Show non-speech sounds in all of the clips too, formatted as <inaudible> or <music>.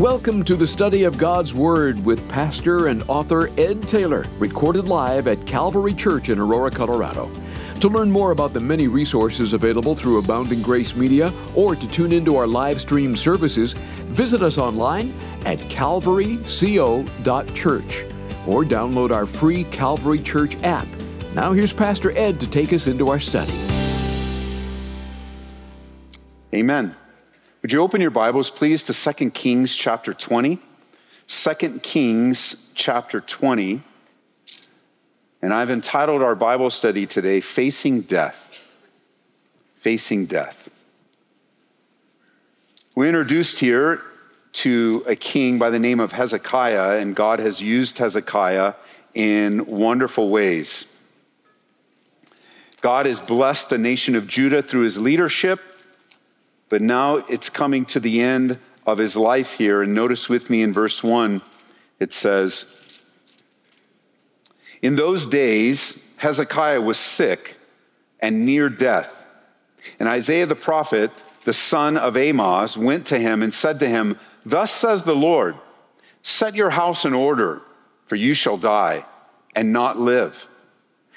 Welcome to the study of God's Word with pastor and author Ed Taylor, recorded live at Calvary Church in Aurora, Colorado. To learn more about the many resources available through Abounding Grace Media or to tune into our live stream services, visit us online at calvaryco.church or download our free Calvary Church app. Now here's Pastor Ed to take us into our study. Amen. Would you open your Bibles, please, to 2 Kings chapter 20? 2 Kings chapter 20. And I've entitled our Bible study today, Facing Death. Facing Death. We're introduced here to a king by the name of Hezekiah, and God has used Hezekiah in wonderful ways. God has blessed the nation of Judah through his leadership but now it's coming to the end of his life here. And notice with me in verse 1, it says, In those days, Hezekiah was sick and near death. And Isaiah the prophet, the son of Amoz, went to him and said to him, Thus says the Lord, set your house in order, for you shall die and not live.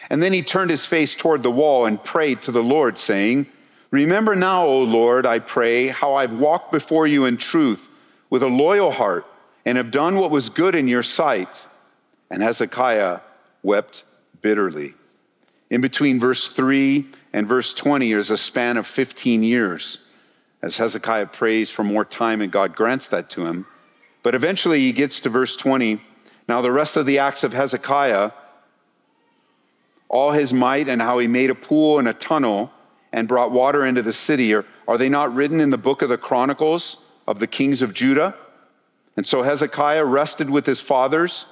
And then he turned his face toward the wall and prayed to the Lord, saying, Remember now, O Lord, I pray, how I've walked before you in truth with a loyal heart and have done what was good in your sight. And Hezekiah wept bitterly. In between verse 3 and verse 20 is a span of 15 years as Hezekiah prays for more time and God grants that to him. But eventually he gets to verse 20. Now, the rest of the acts of Hezekiah, all his might and how he made a pool and a tunnel, and brought water into the city? Or are they not written in the book of the Chronicles of the kings of Judah? And so Hezekiah rested with his fathers,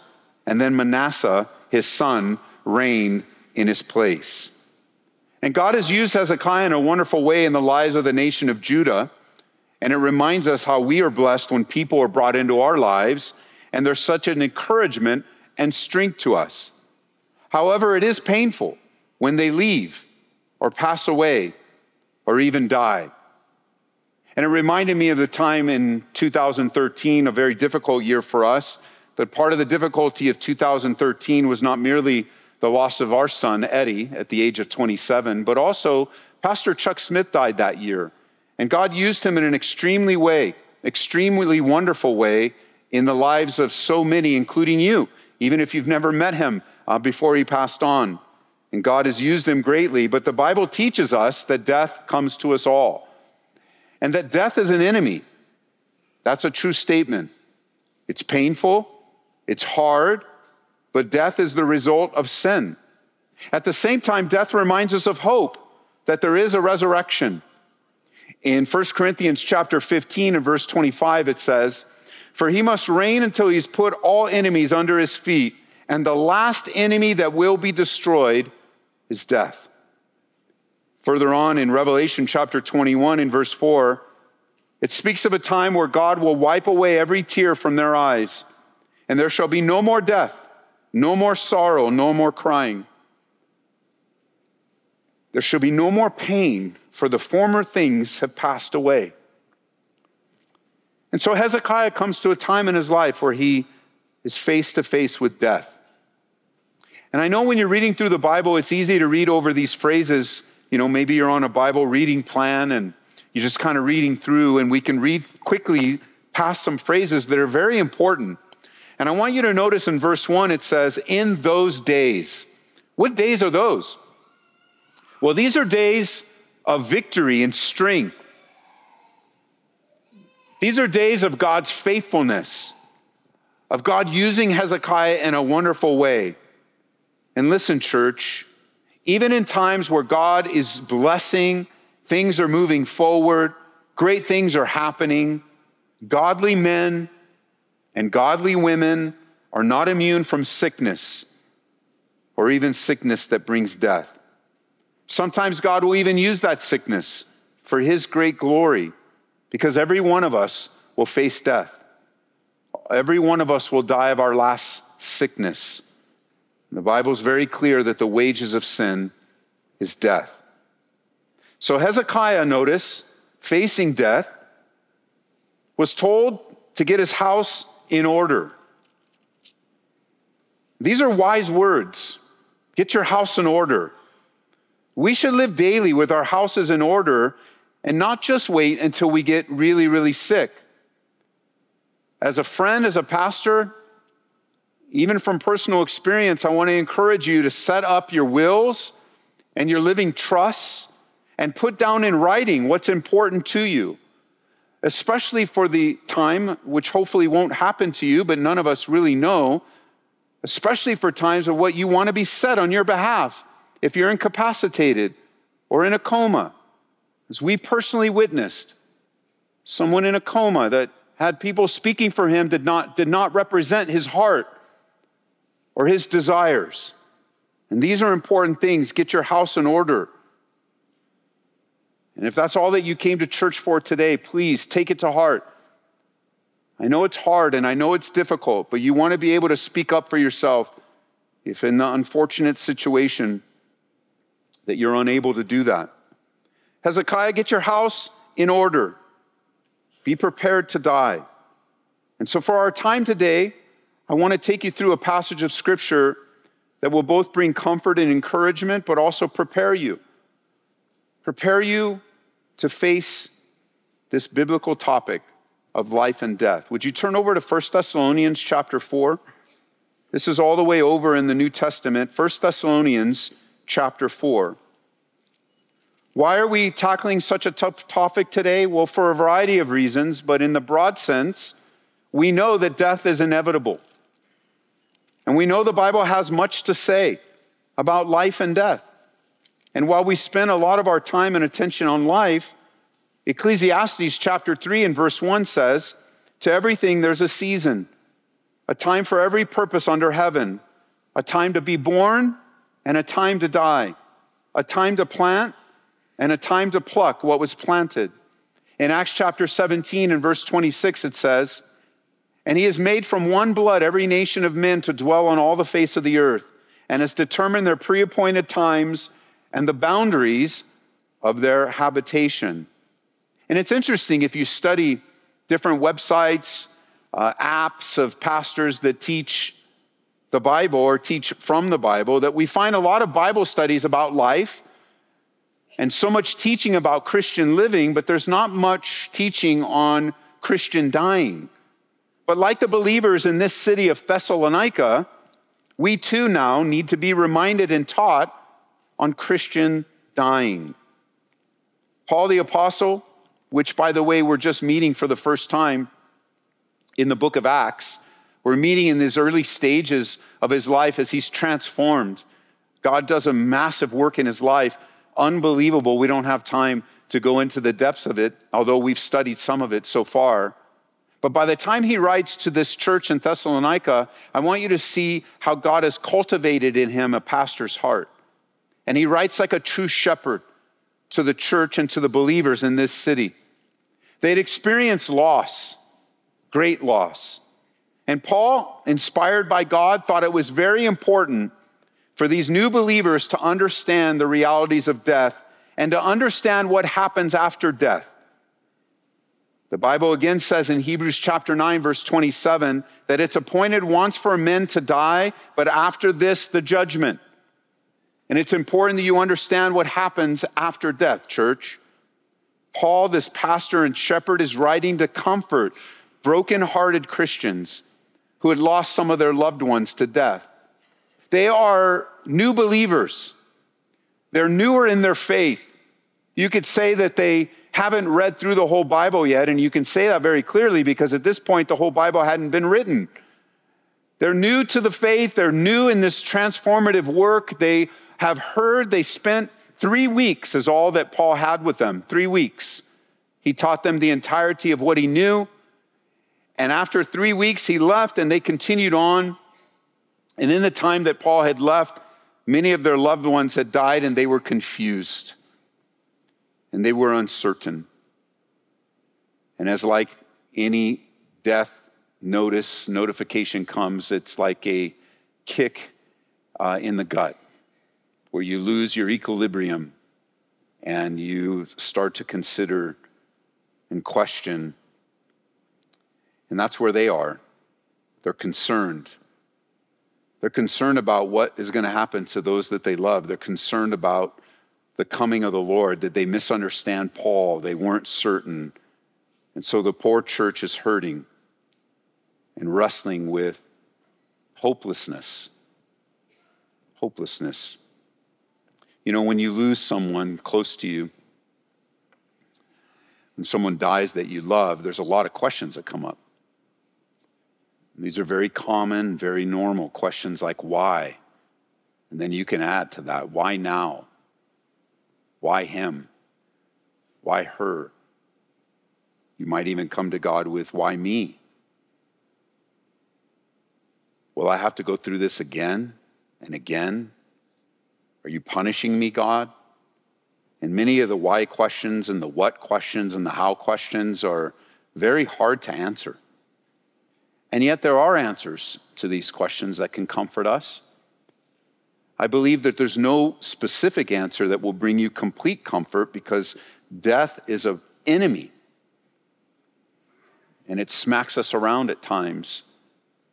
and then Manasseh, his son, reigned in his place. And God has used Hezekiah in a wonderful way in the lives of the nation of Judah. And it reminds us how we are blessed when people are brought into our lives, and they're such an encouragement and strength to us. However, it is painful when they leave or pass away or even die. And it reminded me of the time in 2013, a very difficult year for us. But part of the difficulty of 2013 was not merely the loss of our son, Eddie, at the age of 27, but also Pastor Chuck Smith died that year. And God used him in an extremely way, extremely wonderful way in the lives of so many, including you, even if you've never met him uh, before he passed on and God has used him greatly, but the Bible teaches us that death comes to us all and that death is an enemy. That's a true statement. It's painful, it's hard, but death is the result of sin. At the same time, death reminds us of hope that there is a resurrection. In 1 Corinthians chapter 15 and verse 25 it says, "For he must reign until he's put all enemies under his feet, and the last enemy that will be destroyed is death. Further on in Revelation chapter 21, in verse 4, it speaks of a time where God will wipe away every tear from their eyes, and there shall be no more death, no more sorrow, no more crying. There shall be no more pain, for the former things have passed away. And so Hezekiah comes to a time in his life where he is face to face with death. And I know when you're reading through the Bible, it's easy to read over these phrases. You know, maybe you're on a Bible reading plan and you're just kind of reading through, and we can read quickly past some phrases that are very important. And I want you to notice in verse one, it says, In those days. What days are those? Well, these are days of victory and strength. These are days of God's faithfulness, of God using Hezekiah in a wonderful way. And listen, church, even in times where God is blessing, things are moving forward, great things are happening, godly men and godly women are not immune from sickness or even sickness that brings death. Sometimes God will even use that sickness for His great glory because every one of us will face death. Every one of us will die of our last sickness. The Bible is very clear that the wages of sin is death. So Hezekiah, notice, facing death, was told to get his house in order. These are wise words. Get your house in order. We should live daily with our houses in order and not just wait until we get really, really sick. As a friend, as a pastor, even from personal experience, I want to encourage you to set up your wills and your living trusts and put down in writing what's important to you, especially for the time, which hopefully won't happen to you, but none of us really know, especially for times of what you want to be said on your behalf if you're incapacitated or in a coma. As we personally witnessed, someone in a coma that had people speaking for him did not, did not represent his heart or his desires. And these are important things. Get your house in order. And if that's all that you came to church for today, please take it to heart. I know it's hard and I know it's difficult, but you want to be able to speak up for yourself if in the unfortunate situation that you're unable to do that. Hezekiah, get your house in order. Be prepared to die. And so, for our time today, I want to take you through a passage of scripture that will both bring comfort and encouragement, but also prepare you. Prepare you to face this biblical topic of life and death. Would you turn over to 1 Thessalonians chapter 4? This is all the way over in the New Testament, 1 Thessalonians chapter 4. Why are we tackling such a tough topic today? Well, for a variety of reasons, but in the broad sense, we know that death is inevitable. And we know the Bible has much to say about life and death. And while we spend a lot of our time and attention on life, Ecclesiastes chapter 3 and verse 1 says, To everything there's a season, a time for every purpose under heaven, a time to be born and a time to die, a time to plant and a time to pluck what was planted. In Acts chapter 17 and verse 26, it says, And he has made from one blood every nation of men to dwell on all the face of the earth, and has determined their pre appointed times and the boundaries of their habitation. And it's interesting if you study different websites, uh, apps of pastors that teach the Bible or teach from the Bible, that we find a lot of Bible studies about life and so much teaching about Christian living, but there's not much teaching on Christian dying. But like the believers in this city of Thessalonica, we too now need to be reminded and taught on Christian dying. Paul the Apostle, which by the way, we're just meeting for the first time in the book of Acts, we're meeting in these early stages of his life as he's transformed. God does a massive work in his life unbelievable. We don't have time to go into the depths of it, although we've studied some of it so far. But by the time he writes to this church in Thessalonica, I want you to see how God has cultivated in him a pastor's heart. And he writes like a true shepherd to the church and to the believers in this city. They'd experienced loss, great loss. And Paul, inspired by God, thought it was very important for these new believers to understand the realities of death and to understand what happens after death. The Bible again says in Hebrews chapter 9, verse 27, that it's appointed once for men to die, but after this, the judgment. And it's important that you understand what happens after death, church. Paul, this pastor and shepherd, is writing to comfort broken-hearted Christians who had lost some of their loved ones to death. They are new believers. They're newer in their faith. You could say that they haven't read through the whole Bible yet, and you can say that very clearly because at this point the whole Bible hadn't been written. They're new to the faith, they're new in this transformative work. They have heard, they spent three weeks, is all that Paul had with them. Three weeks. He taught them the entirety of what he knew. And after three weeks, he left and they continued on. And in the time that Paul had left, many of their loved ones had died and they were confused and they were uncertain. And as like any death notice, notification comes, it's like a kick uh, in the gut where you lose your equilibrium and you start to consider and question. And that's where they are. They're concerned. They're concerned about what is going to happen to those that they love. They're concerned about the coming of the Lord. Did they misunderstand Paul? They weren't certain. And so the poor church is hurting and wrestling with hopelessness. Hopelessness. You know, when you lose someone close to you, when someone dies that you love, there's a lot of questions that come up. These are very common, very normal questions like why? And then you can add to that why now? Why him? Why her? You might even come to God with why me? Will I have to go through this again and again? Are you punishing me, God? And many of the why questions and the what questions and the how questions are very hard to answer. And yet, there are answers to these questions that can comfort us. I believe that there's no specific answer that will bring you complete comfort because death is an enemy. And it smacks us around at times,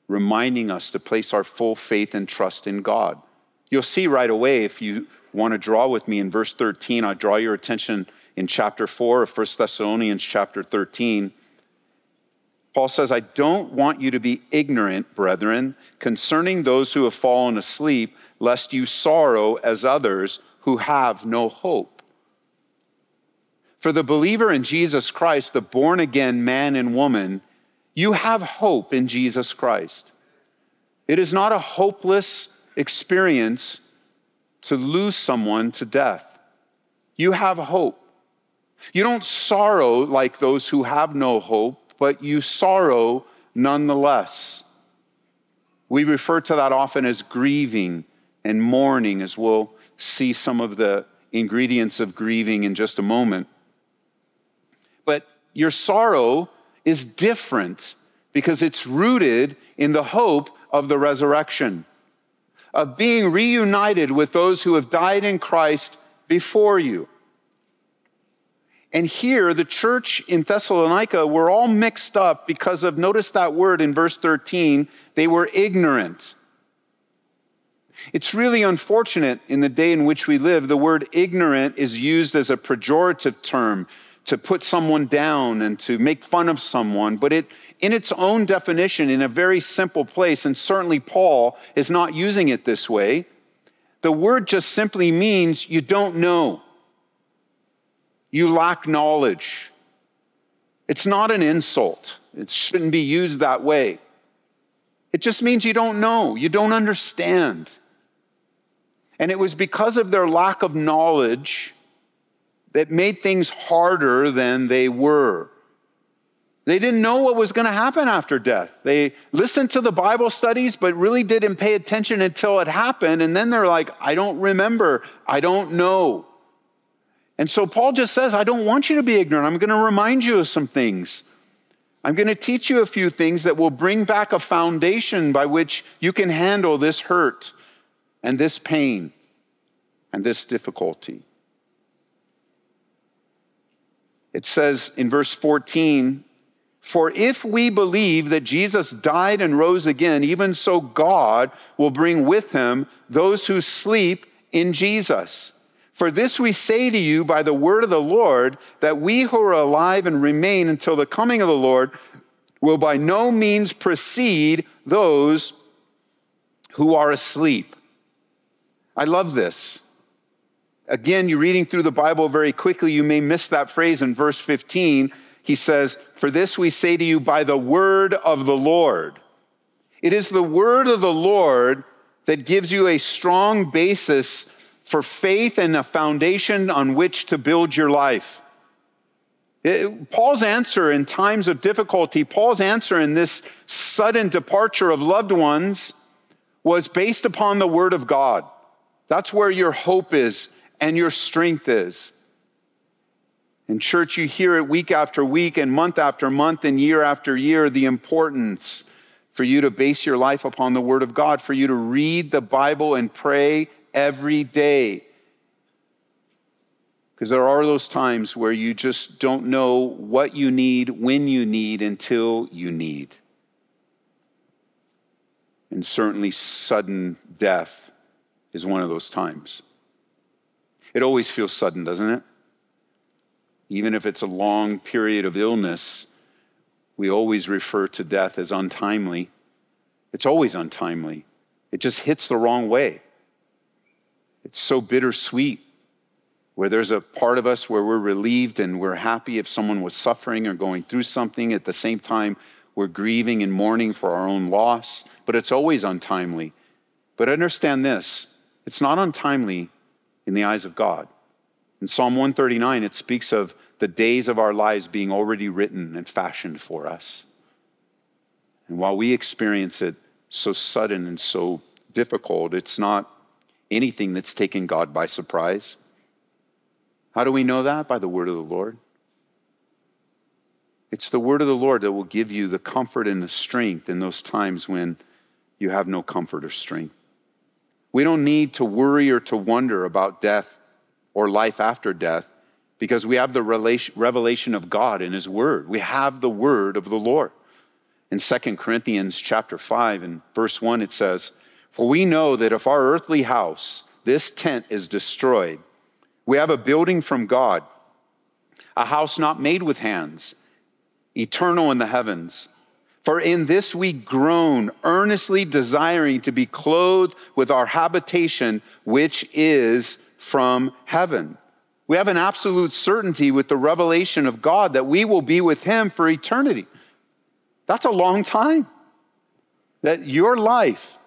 reminding us to place our full faith and trust in God. You'll see right away if you want to draw with me in verse 13, I draw your attention in chapter 4 of 1 Thessalonians chapter 13. Paul says, I don't want you to be ignorant, brethren, concerning those who have fallen asleep, lest you sorrow as others who have no hope. For the believer in Jesus Christ, the born again man and woman, you have hope in Jesus Christ. It is not a hopeless experience to lose someone to death. You have hope. You don't sorrow like those who have no hope but you sorrow nonetheless. We refer to that often as grieving and mourning, as we'll see some of the ingredients of grieving in just a moment. But your sorrow is different because it's rooted in the hope of the resurrection, of being reunited with those who have died in Christ before you. And here, the church in Thessalonica were all mixed up because of, notice that word in verse 13, they were ignorant. It's really unfortunate in the day in which we live, the word ignorant is used as a pejorative term to put someone down and to make fun of someone, but it, in its own definition, in a very simple place, and certainly Paul is not using it this way, the word just simply means you don't know. You lack knowledge. It's not an insult, it shouldn't be used that way. It just means you don't know, you don't understand. And it was because of their lack of knowledge that made things harder than they were. They didn't know what was going to happen after death. They listened to the Bible studies, but really didn't pay attention until it happened. And then they're like, I don't remember. I don't know. And so Paul just says, I don't want you to be ignorant. I'm going to remind you of some things. I'm going to teach you a few things that will bring back a foundation by which you can handle this hurt and this pain and this difficulty. It says in verse 14, For if we believe that Jesus died and rose again, even so God will bring with him those who sleep in Jesus. For this we say to you by the word of the Lord, that we who are alive and remain until the coming of the Lord will by no means precede those who are asleep. I love this. Again, you're reading through the Bible very quickly. You may miss that phrase in verse 15. He says, For this we say to you by the word of the Lord. It is the word of the Lord that gives you a strong basis for faith and a foundation on which to build your life. It, Paul's answer in times of difficulty, Paul's answer in this sudden departure of loved ones was based upon the Word of God. That's where your hope is and your strength is. In church, you hear it week after week and month after month and year after year the importance for you to base your life upon the Word of God, for you to read the Bible and pray every day. Because there are those times where you just don't know what you need, when you need, until you need. And certainly, sudden death is one of those times. It always feels sudden, doesn't it? Even if it's a long period of illness, we always refer to death as untimely. It's always untimely. It just hits the wrong way. It's so bittersweet where there's a part of us where we're relieved and we're happy if someone was suffering or going through something. At the same time, we're grieving and mourning for our own loss, but it's always untimely. But understand this it's not untimely in the eyes of God. In Psalm 139, it speaks of the days of our lives being already written and fashioned for us. And while we experience it so sudden and so difficult, it's not anything that's taken God by surprise. How do we know that? By the word of the Lord. It's the word of the Lord that will give you the comfort and the strength in those times when you have no comfort or strength. We don't need to worry or to wonder about death or life after death because we have the revelation of God in his word. We have the word of the Lord. In 2 Corinthians chapter 5 and verse 1 it says, "For we know that if our earthly house, this tent is destroyed, we have a building from God, a house not made with hands, eternal in the heavens." For in this we groan, earnestly desiring to be clothed with our habitation, which is from heaven. We have an absolute certainty with the revelation of God that we will be with Him for eternity. That's a long time. That your life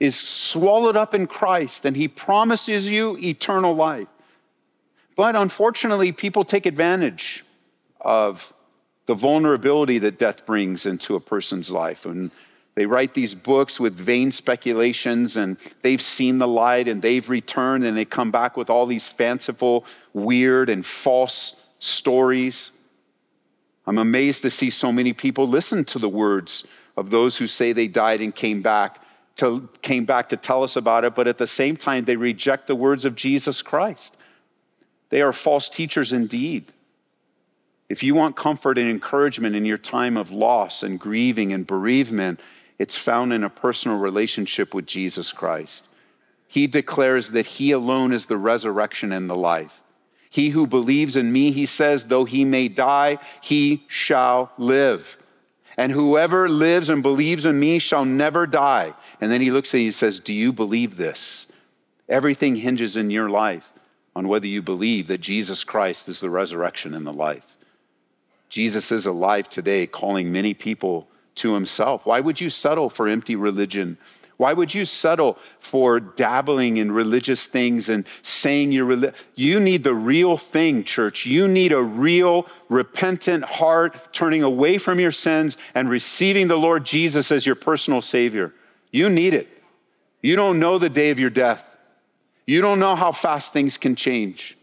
is swallowed up in Christ and He promises you eternal life. But unfortunately, people take advantage of the vulnerability that death brings into a person's life. And they write these books with vain speculations, and they've seen the light and they've returned, and they come back with all these fanciful, weird, and false stories. I'm amazed to see so many people listen to the words of those who say they died and came back to, came back to tell us about it, but at the same time, they reject the words of Jesus Christ. They are false teachers indeed. If you want comfort and encouragement in your time of loss and grieving and bereavement, it's found in a personal relationship with Jesus Christ. He declares that He alone is the resurrection and the life. He who believes in me, he says, though he may die, he shall live. And whoever lives and believes in me shall never die. And then he looks at you and says, Do you believe this? Everything hinges in your life on whether you believe that Jesus Christ is the resurrection and the life. Jesus is alive today, calling many people to himself. Why would you settle for empty religion? Why would you settle for dabbling in religious things and saying you're reli- You need the real thing, church. You need a real, repentant heart, turning away from your sins and receiving the Lord Jesus as your personal Savior. You need it. You don't know the day of your death, you don't know how fast things can change.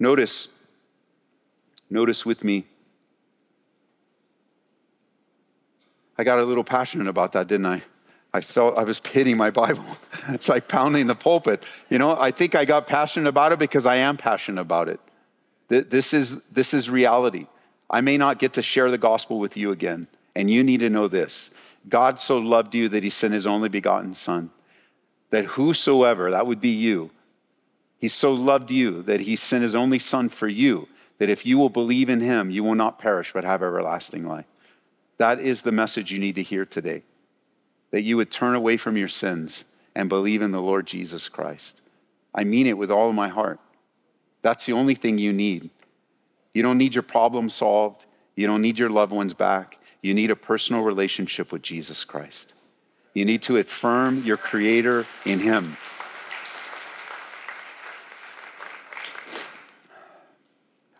Notice, notice with me. I got a little passionate about that, didn't I? I felt I was hitting my Bible. <laughs> it's like pounding the pulpit. You know, I think I got passionate about it because I am passionate about it. This is, this is reality. I may not get to share the gospel with you again, and you need to know this God so loved you that he sent his only begotten Son, that whosoever, that would be you, he so loved you that he sent his only son for you, that if you will believe in him, you will not perish but have everlasting life. That is the message you need to hear today. That you would turn away from your sins and believe in the Lord Jesus Christ. I mean it with all my heart. That's the only thing you need. You don't need your problem solved. You don't need your loved ones back. You need a personal relationship with Jesus Christ. You need to affirm your Creator in Him.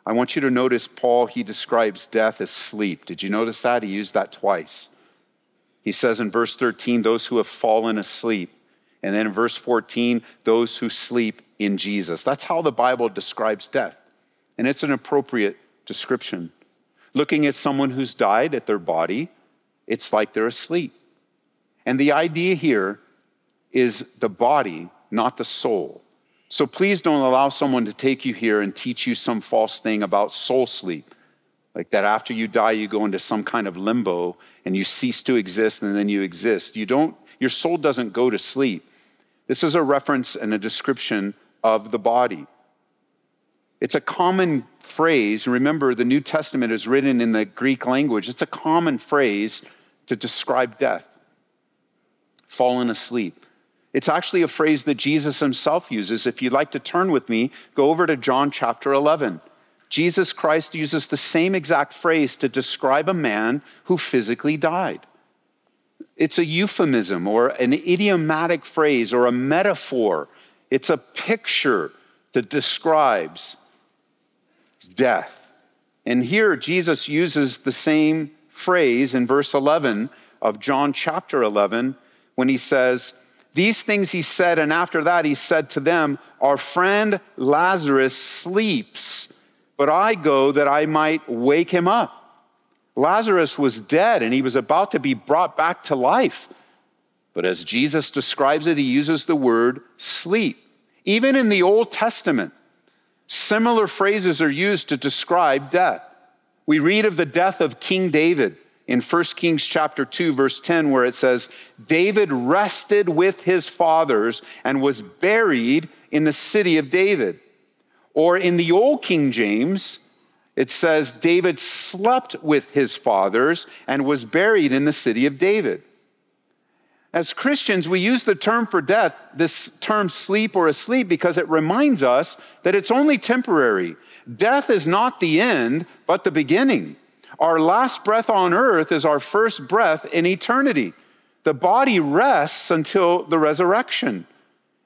I want you to notice Paul, he describes death as sleep. Did you notice that? He used that twice. He says in verse 13, those who have fallen asleep. And then in verse 14, those who sleep in Jesus. That's how the Bible describes death. And it's an appropriate description. Looking at someone who's died at their body, it's like they're asleep. And the idea here is the body not the soul. So please don't allow someone to take you here and teach you some false thing about soul sleep. Like that after you die, you go into some kind of limbo and you cease to exist and then you exist. You don't, your soul doesn't go to sleep. This is a reference and a description of the body. It's a common phrase. Remember, the New Testament is written in the Greek language. It's a common phrase to describe death, fallen asleep. It's actually a phrase that Jesus himself uses. If you'd like to turn with me, go over to John chapter 11. Jesus Christ uses the same exact phrase to describe a man who physically died. It's a euphemism or an idiomatic phrase or a metaphor. It's a picture that describes death. And here Jesus uses the same phrase in verse 11 of John chapter 11 when he says, These things he said, and after that he said to them, Our friend Lazarus sleeps but I go that I might wake him up. Lazarus was dead and he was about to be brought back to life. But as Jesus describes it, he uses the word sleep. Even in the Old Testament, similar phrases are used to describe death. We read of the death of King David in 1 Kings chapter 2 verse 10 where it says David rested with his fathers and was buried in the city of David. Or in the Old King James, it says David slept with his fathers and was buried in the city of David. As Christians, we use the term for death, this term sleep or asleep, because it reminds us that it's only temporary. Death is not the end, but the beginning. Our last breath on earth is our first breath in eternity. The body rests until the resurrection.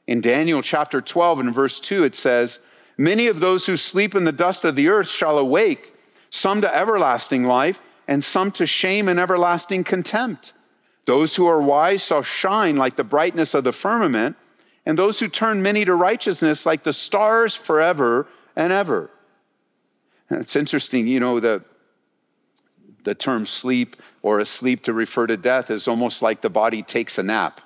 In Daniel chapter 12 and verse 2, it says, Many of those who sleep in the dust of the earth shall awake, some to everlasting life, and some to shame and everlasting contempt. Those who are wise shall shine like the brightness of the firmament, and those who turn many to righteousness like the stars forever and ever. And it's interesting, you know, the, the term sleep or asleep to refer to death is almost like the body takes a nap.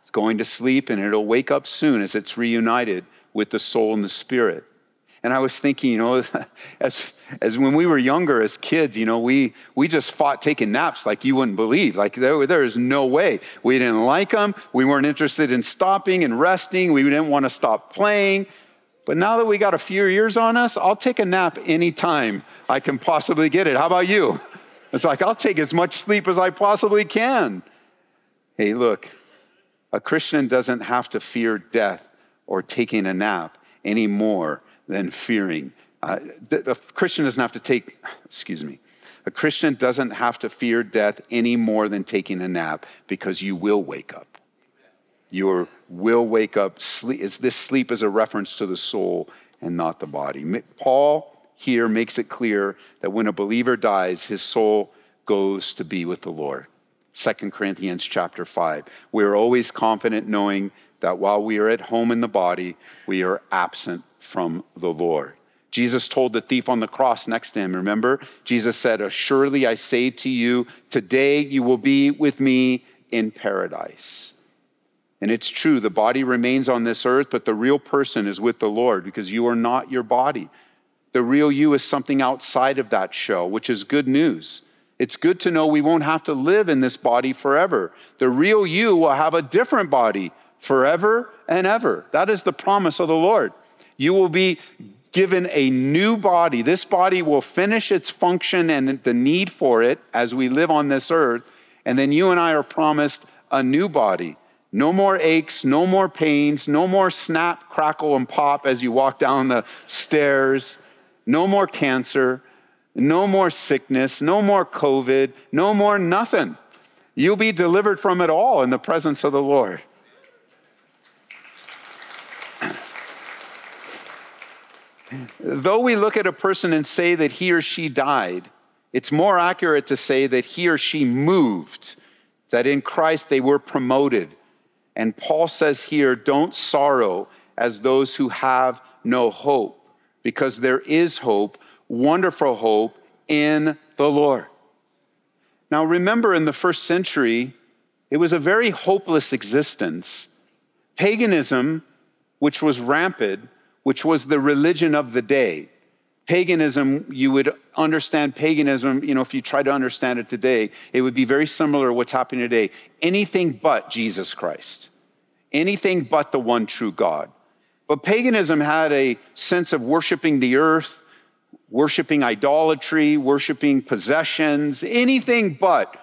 It's going to sleep and it'll wake up soon as it's reunited with the soul and the spirit. And I was thinking, you know, <laughs> as, as when we were younger as kids, you know, we, we just fought taking naps like you wouldn't believe. Like there, there is no way. We didn't like them. We weren't interested in stopping and resting. We didn't want to stop playing. But now that we got a few years on us, I'll take a nap anytime I can possibly get it. How about you? <laughs> It's like, I'll take as much sleep as I possibly can. Hey, look, a Christian doesn't have to fear death or taking a nap any more than fearing. Uh, a Christian doesn't have to take, excuse me, a Christian doesn't have to fear death any more than taking a nap because you will wake up. You will wake up. Sleep, this sleep is a reference to the soul and not the body. Paul here makes it clear that when a believer dies, his soul goes to be with the Lord. 2 Corinthians chapter 5. We're always confident knowing that while we are at home in the body, we are absent from the Lord. Jesus told the thief on the cross next to him, remember? Jesus said, Assuredly I say to you, today you will be with me in paradise. And it's true, the body remains on this earth, but the real person is with the Lord because you are not your body. The real you is something outside of that shell, which is good news. It's good to know we won't have to live in this body forever. The real you will have a different body forever and ever. That is the promise of the Lord. You will be given a new body. This body will finish its function and the need for it as we live on this earth. And then you and I are promised a new body. No more aches, no more pains, no more snap, crackle, and pop as you walk down the stairs, no more cancer, no more sickness, no more COVID, no more nothing. You'll be delivered from it all in the presence of the Lord. <clears throat> Though we look at a person and say that he or she died, it's more accurate to say that he or she moved, that in Christ they were promoted. And Paul says here, don't sorrow as those who have no hope, because there is hope, wonderful hope in the Lord. Now, remember in the first century, it was a very hopeless existence. Paganism which was rampant, which was the religion of the day. Paganism, you would understand paganism, you know, if you try to understand it today, it would be very similar to what's happening today. Anything but Jesus Christ, anything but the one true God. But paganism had a sense of worshiping the earth, worshiping idolatry, worshiping possessions, anything but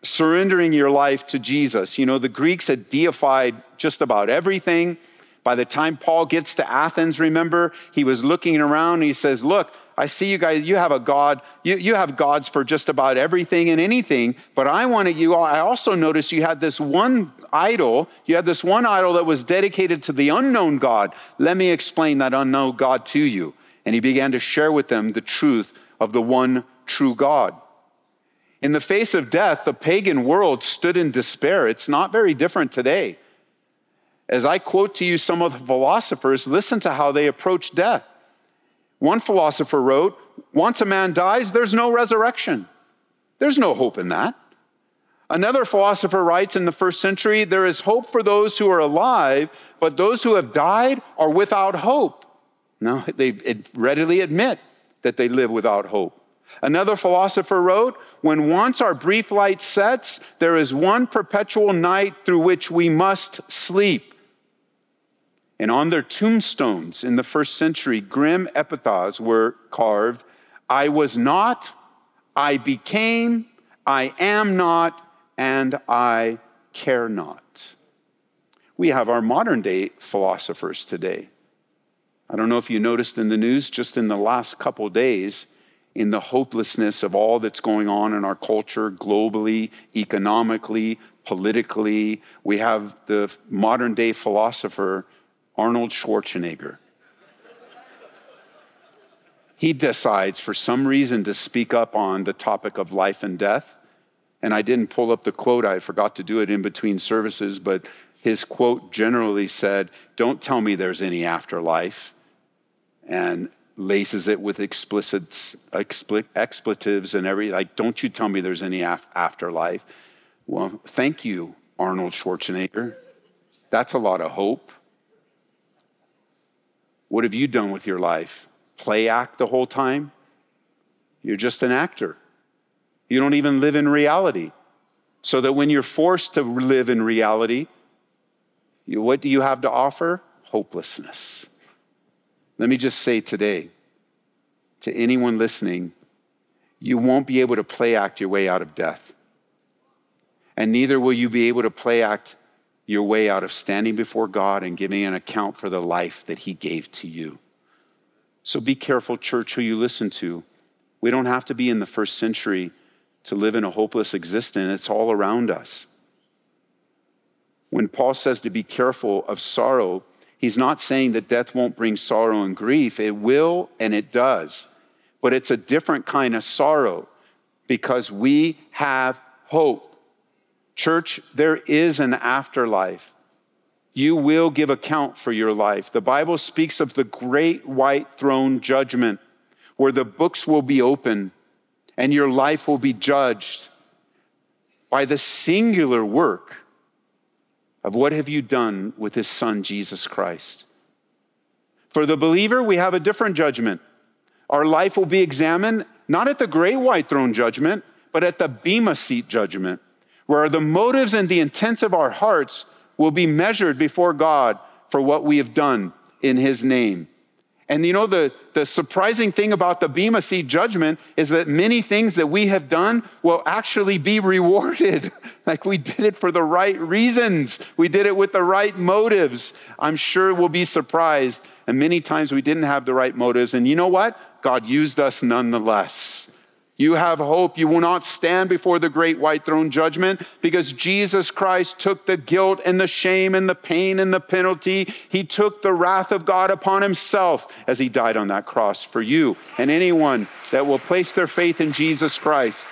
surrendering your life to Jesus. You know, the Greeks had deified just about everything. By the time Paul gets to Athens, remember, he was looking around and he says, Look, I see you guys, you have a God, you, you have gods for just about everything and anything, but I wanted you, all, I also noticed you had this one idol, you had this one idol that was dedicated to the unknown God. Let me explain that unknown God to you. And he began to share with them the truth of the one true God. In the face of death, the pagan world stood in despair. It's not very different today. As I quote to you some of the philosophers, listen to how they approach death. One philosopher wrote, Once a man dies, there's no resurrection. There's no hope in that. Another philosopher writes in the first century, There is hope for those who are alive, but those who have died are without hope. Now, they readily admit that they live without hope. Another philosopher wrote, When once our brief light sets, there is one perpetual night through which we must sleep. And on their tombstones in the first century, grim epitaphs were carved I was not, I became, I am not, and I care not. We have our modern day philosophers today. I don't know if you noticed in the news just in the last couple days, in the hopelessness of all that's going on in our culture globally, economically, politically. We have the modern day philosopher Arnold Schwarzenegger. he decides for some reason to speak up on the topic of life and death. And I didn't pull up the quote, I forgot to do it in between services, but his quote generally said, Don't tell me there's any afterlife. And laces it with explicit expletives and every like don't you tell me there's any af- afterlife well thank you arnold schwarzenegger that's a lot of hope what have you done with your life? Play act the whole time? You're just an actor. You don't even live in reality. So that when you're forced to live in reality, you, what do you have to offer? Hopelessness. Let me just say today to anyone listening, you won't be able to play act your way out of death. And neither will you be able to play act your way out of standing before God and giving an account for the life that He gave to you. So be careful, church, who you listen to. We don't have to be in the first century to live in a hopeless existence, it's all around us. When Paul says to be careful of sorrow, he's not saying that death won't bring sorrow and grief. It will, and it does. But it's a different kind of sorrow because we have hope. Church, there is an afterlife. You will give account for your life. The Bible speaks of the great white throne judgment where the books will be open and your life will be judged by the singular work of what have you done with his son Jesus Christ. For the believer, we have a different judgment. Our life will be examined not at the great white throne judgment, but at the Bema seat judgment where the motives and the intents of our hearts will be measured before God for what we have done in His name. And you know, the, the surprising thing about the Bema Seat judgment is that many things that we have done will actually be rewarded. <laughs> like we did it for the right reasons, we did it with the right motives. I'm sure we'll be surprised. And many times we didn't have the right motives. And you know what? God used us nonetheless. You have hope. You will not stand before the great white throne judgment because Jesus Christ took the guilt and the shame and the pain and the penalty. He took the wrath of God upon himself as he died on that cross for you and anyone that will place their faith in Jesus Christ.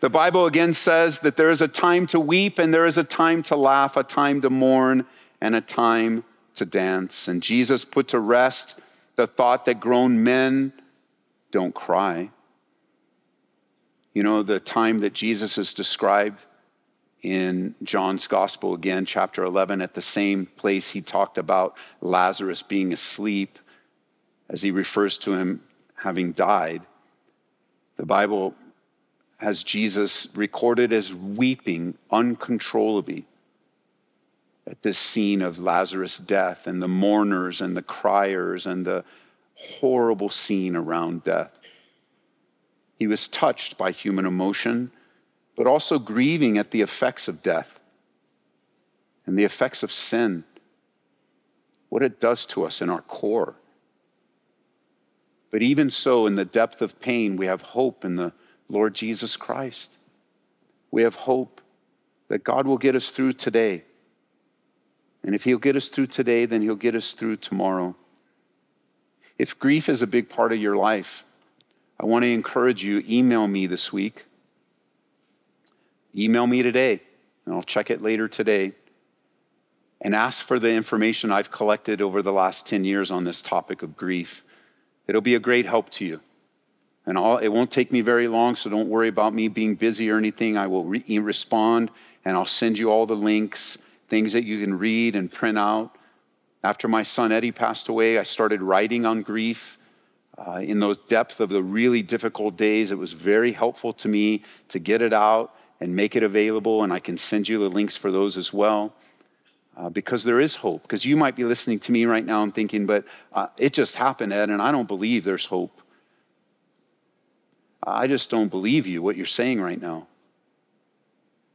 The Bible again says that there is a time to weep and there is a time to laugh, a time to mourn and a time to dance. And Jesus put to rest the thought that grown men don't cry. You know, the time that Jesus is described in John's Gospel, again, chapter 11, at the same place he talked about Lazarus being asleep as he refers to him having died. The Bible has Jesus recorded as weeping uncontrollably at this scene of Lazarus' death and the mourners and the criers and the horrible scene around death. He was touched by human emotion, but also grieving at the effects of death and the effects of sin, what it does to us in our core. But even so, in the depth of pain, we have hope in the Lord Jesus Christ. We have hope that God will get us through today. And if He'll get us through today, then He'll get us through tomorrow. If grief is a big part of your life, I want to encourage you email me this week. Email me today, and I'll check it later today. And ask for the information I've collected over the last 10 years on this topic of grief. It'll be a great help to you. And I'll, it won't take me very long, so don't worry about me being busy or anything. I will re- respond and I'll send you all the links, things that you can read and print out. After my son Eddie passed away, I started writing on grief. Uh, in those depths of the really difficult days, it was very helpful to me to get it out and make it available, and I can send you the links for those as well. Uh, because there is hope. Because you might be listening to me right now and thinking, but uh, it just happened, Ed, and I don't believe there's hope. I just don't believe you, what you're saying right now.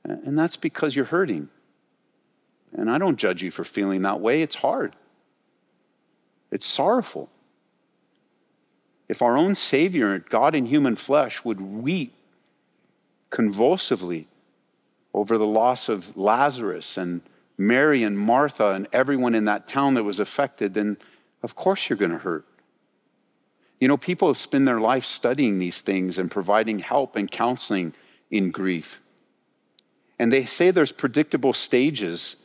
And that's because you're hurting. And I don't judge you for feeling that way. It's hard, it's sorrowful. If our own Savior, God in human flesh, would weep convulsively over the loss of Lazarus and Mary and Martha and everyone in that town that was affected, then of course you're going to hurt. You know, people spend their life studying these things and providing help and counseling in grief. And they say there's predictable stages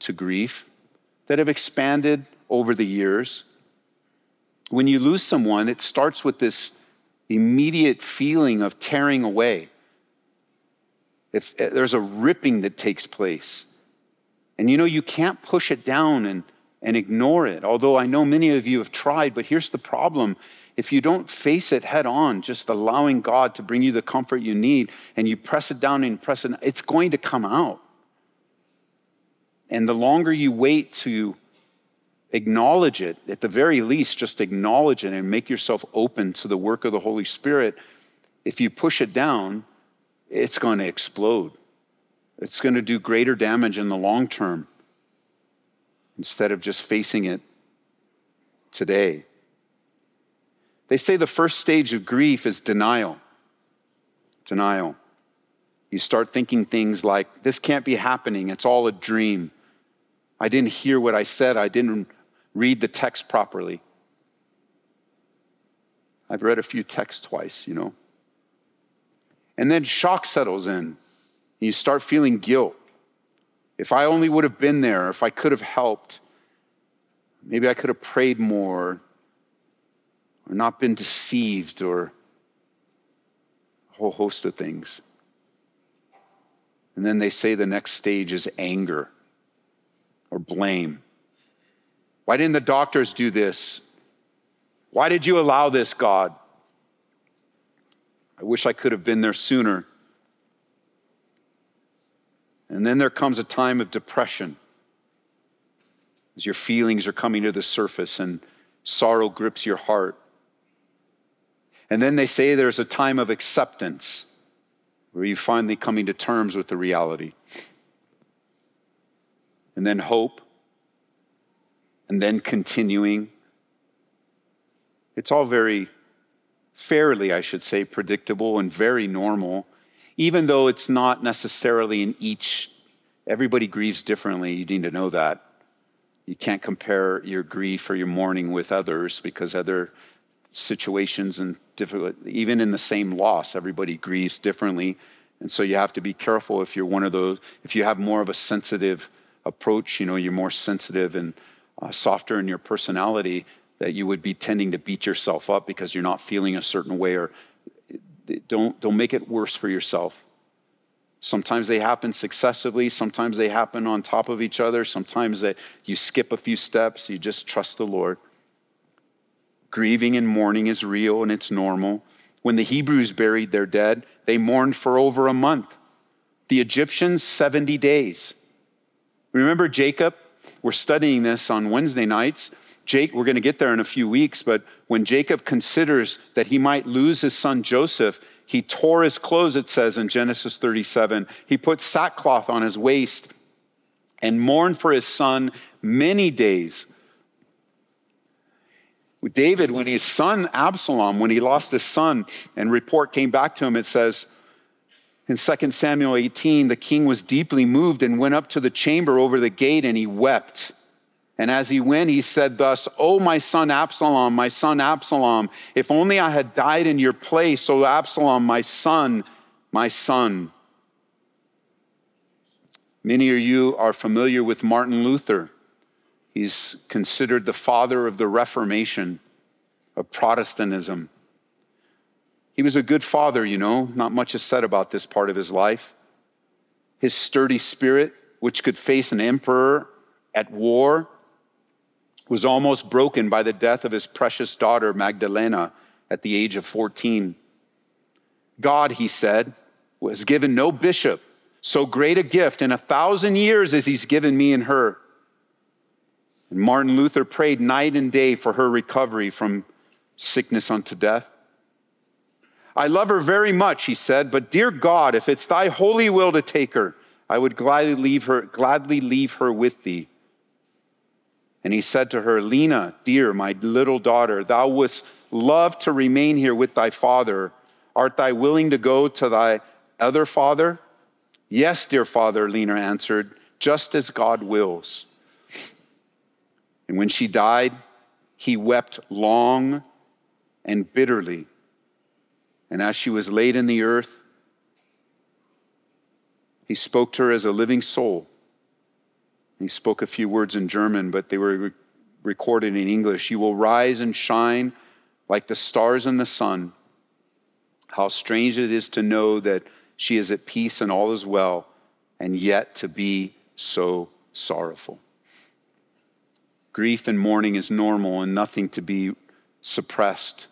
to grief that have expanded over the years. When you lose someone, it starts with this immediate feeling of tearing away. If eh, there's a ripping that takes place. And you know, you can't push it down and, and ignore it, although I know many of you have tried, but here's the problem. If you don't face it head on, just allowing God to bring you the comfort you need, and you press it down and press it, it's going to come out. And the longer you wait to acknowledge it, at the very least, just acknowledge it and make yourself open to the work of the Holy Spirit, if you push it down, it's going to explode. It's going to do greater damage in the long term instead of just facing it today. They say the first stage of grief is denial. Denial. You start thinking things like, this can't be happening, it's all a dream. I didn't hear what I said. I didn't read the text properly. I've read a few texts twice, you know. And then shock settles in. You start feeling guilt. If I only would have been there, if I could have helped, maybe I could have prayed more, or not been deceived, or a whole host of things. And then they say the next stage is anger or blame. Why didn't the doctors do this? Why did you allow this, God? I wish I could have been there sooner. And then there comes a time of depression as your feelings are coming to the surface and sorrow grips your heart. And then they say there's a time of acceptance where you're finally coming to terms with the reality and then hope, and then continuing. It's all very fairly, I should say, predictable and very normal, even though it's not necessarily in each, everybody grieves differently. You need to know that. You can't compare your grief or your mourning with others because other situations and difficult, even in the same loss, everybody grieves differently. And so you have to be careful if you're one of those, if you have more of a sensitive approach, you know, you're more sensitive and uh, softer in your personality, that you would be tending to beat yourself up because you're not feeling a certain way or don't, don't make it worse for yourself. Sometimes they happen successively, sometimes they happen on top of each other, sometimes that you skip a few steps, you just trust the Lord. Grieving and mourning is real and it's normal. When the Hebrews buried their dead, they mourned for over a month. The Egyptians, 70 days. Remember Jacob? We're studying this on Wednesday nights. Jake, we're going to get there in a few weeks, but when Jacob considers that he might lose his son Joseph, he tore his clothes, it says in Genesis 37. He put sackcloth on his waist and mourned for his son many days. David, when his son Absalom, when he lost his son, and report came back to him, it says in 2 Samuel 18, the king was deeply moved and went up to the chamber over the gate and he wept. And as he went, he said thus, Oh, my son Absalom, my son Absalom, if only I had died in your place, O Absalom, my son, my son. Many of you are familiar with Martin Luther. He's considered the father of the Reformation, of Protestantism. He was a good father, you know, not much is said about this part of his life. His sturdy spirit, which could face an emperor at war, was almost broken by the death of his precious daughter, Magdalena, at the age of 14. God, he said, was given no bishop so great a gift in a thousand years as he's given me and her. And Martin Luther prayed night and day for her recovery from sickness unto death. I love her very much, he said, but dear God, if it's thy holy will to take her, I would gladly leave her, gladly leave her with thee. And he said to her, Lena, dear, my little daughter, thou wouldst love to remain here with thy father. Art thou willing to go to thy other father? Yes, dear father, Lena answered, just as God wills. And when she died, he wept long and bitterly. And as she was laid in the earth, he spoke to her as a living soul. He spoke a few words in German, but they were re- recorded in English. You will rise and shine like the stars in the sun. How strange it is to know that she is at peace and all is well, and yet to be so sorrowful. Grief and mourning is normal and nothing to be suppressed.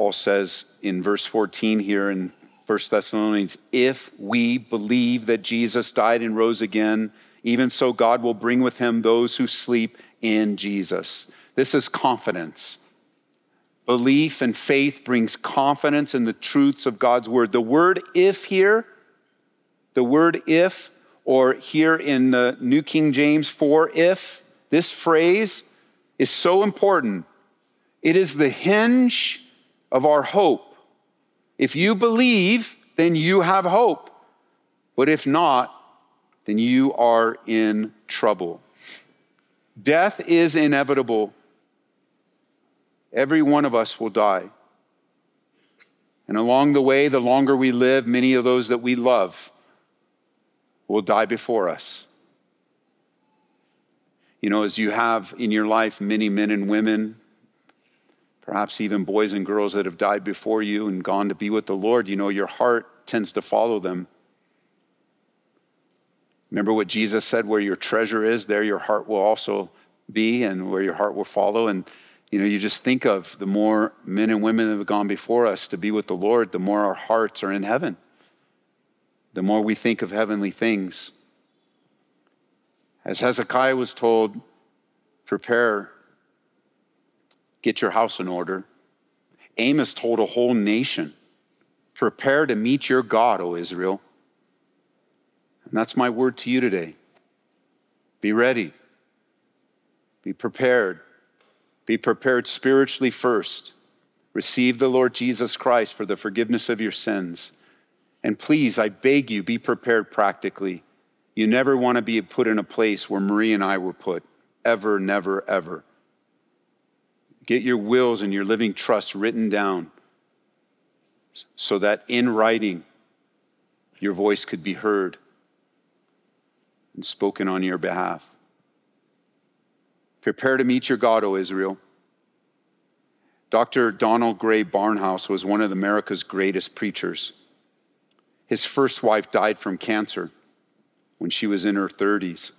Paul says in verse 14 here in 1 Thessalonians, if we believe that Jesus died and rose again, even so God will bring with him those who sleep in Jesus. This is confidence. Belief and faith brings confidence in the truths of God's word. The word if here, the word if or here in the New King James, for if, this phrase is so important. It is the hinge of our hope. If you believe, then you have hope. But if not, then you are in trouble. Death is inevitable. Every one of us will die. And along the way, the longer we live, many of those that we love will die before us. You know, as you have in your life many men and women, perhaps even boys and girls that have died before you and gone to be with the Lord, you know, your heart tends to follow them. Remember what Jesus said where your treasure is, there your heart will also be, and where your heart will follow. And, you know, you just think of the more men and women that have gone before us to be with the Lord, the more our hearts are in heaven the more we think of heavenly things. As Hezekiah was told, prepare, get your house in order. Amos told a whole nation, prepare to meet your God, O Israel. And that's my word to you today. Be ready. Be prepared. Be prepared spiritually first. Receive the Lord Jesus Christ for the forgiveness of your sins. And please, I beg you, be prepared practically. You never want to be put in a place where Marie and I were put. Ever, never, ever. Get your wills and your living trusts written down so that in writing, your voice could be heard and spoken on your behalf. Prepare to meet your God, O Israel. Dr. Donald Grey Barnhouse was one of America's greatest preachers. His first wife died from cancer when she was in her 30s,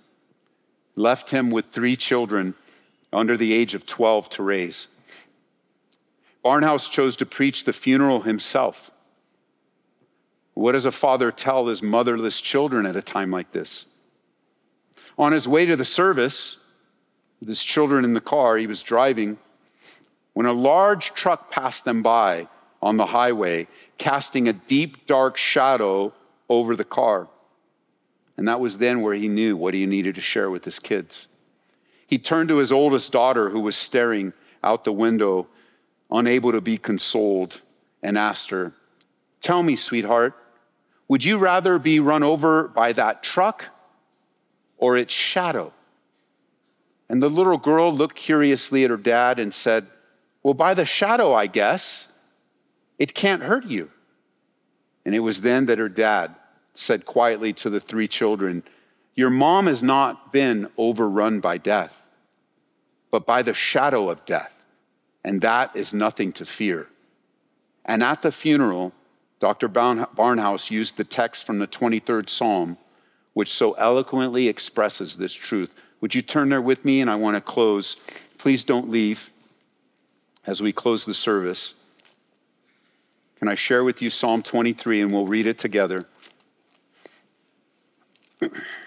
left him with three children under the age of 12 to raise. Barnhouse chose to preach the funeral himself. What does a father tell his motherless children at a time like this? On his way to the service, with his children in the car, he was driving when a large truck passed them by on the highway, casting a deep, dark shadow over the car. And that was then where he knew what he needed to share with his kids. He turned to his oldest daughter, who was staring out the window, unable to be consoled, and asked her, Tell me, sweetheart, would you rather be run over by that truck or its shadow? And the little girl looked curiously at her dad and said, Well, by the shadow, I guess. It can't hurt you. And it was then that her dad said quietly to the three children, Your mom has not been overrun by death, but by the shadow of death. And that is nothing to fear. And at the funeral, Dr. Barnhouse used the text from the 23rd Psalm, which so eloquently expresses this truth. Would you turn there with me? And I want to close. Please don't leave as we close the service. Can I share with you Psalm 23 and we'll read it together? <clears throat>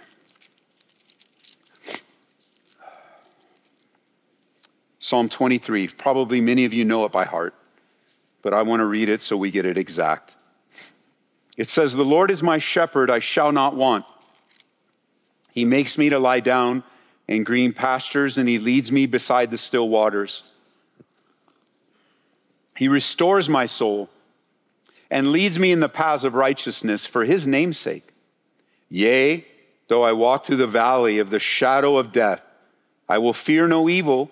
Psalm 23. Probably many of you know it by heart, but I want to read it so we get it exact. It says, The Lord is my shepherd, I shall not want. He makes me to lie down in green pastures, and he leads me beside the still waters. He restores my soul and leads me in the paths of righteousness for his name's sake. Yea, though I walk through the valley of the shadow of death, I will fear no evil,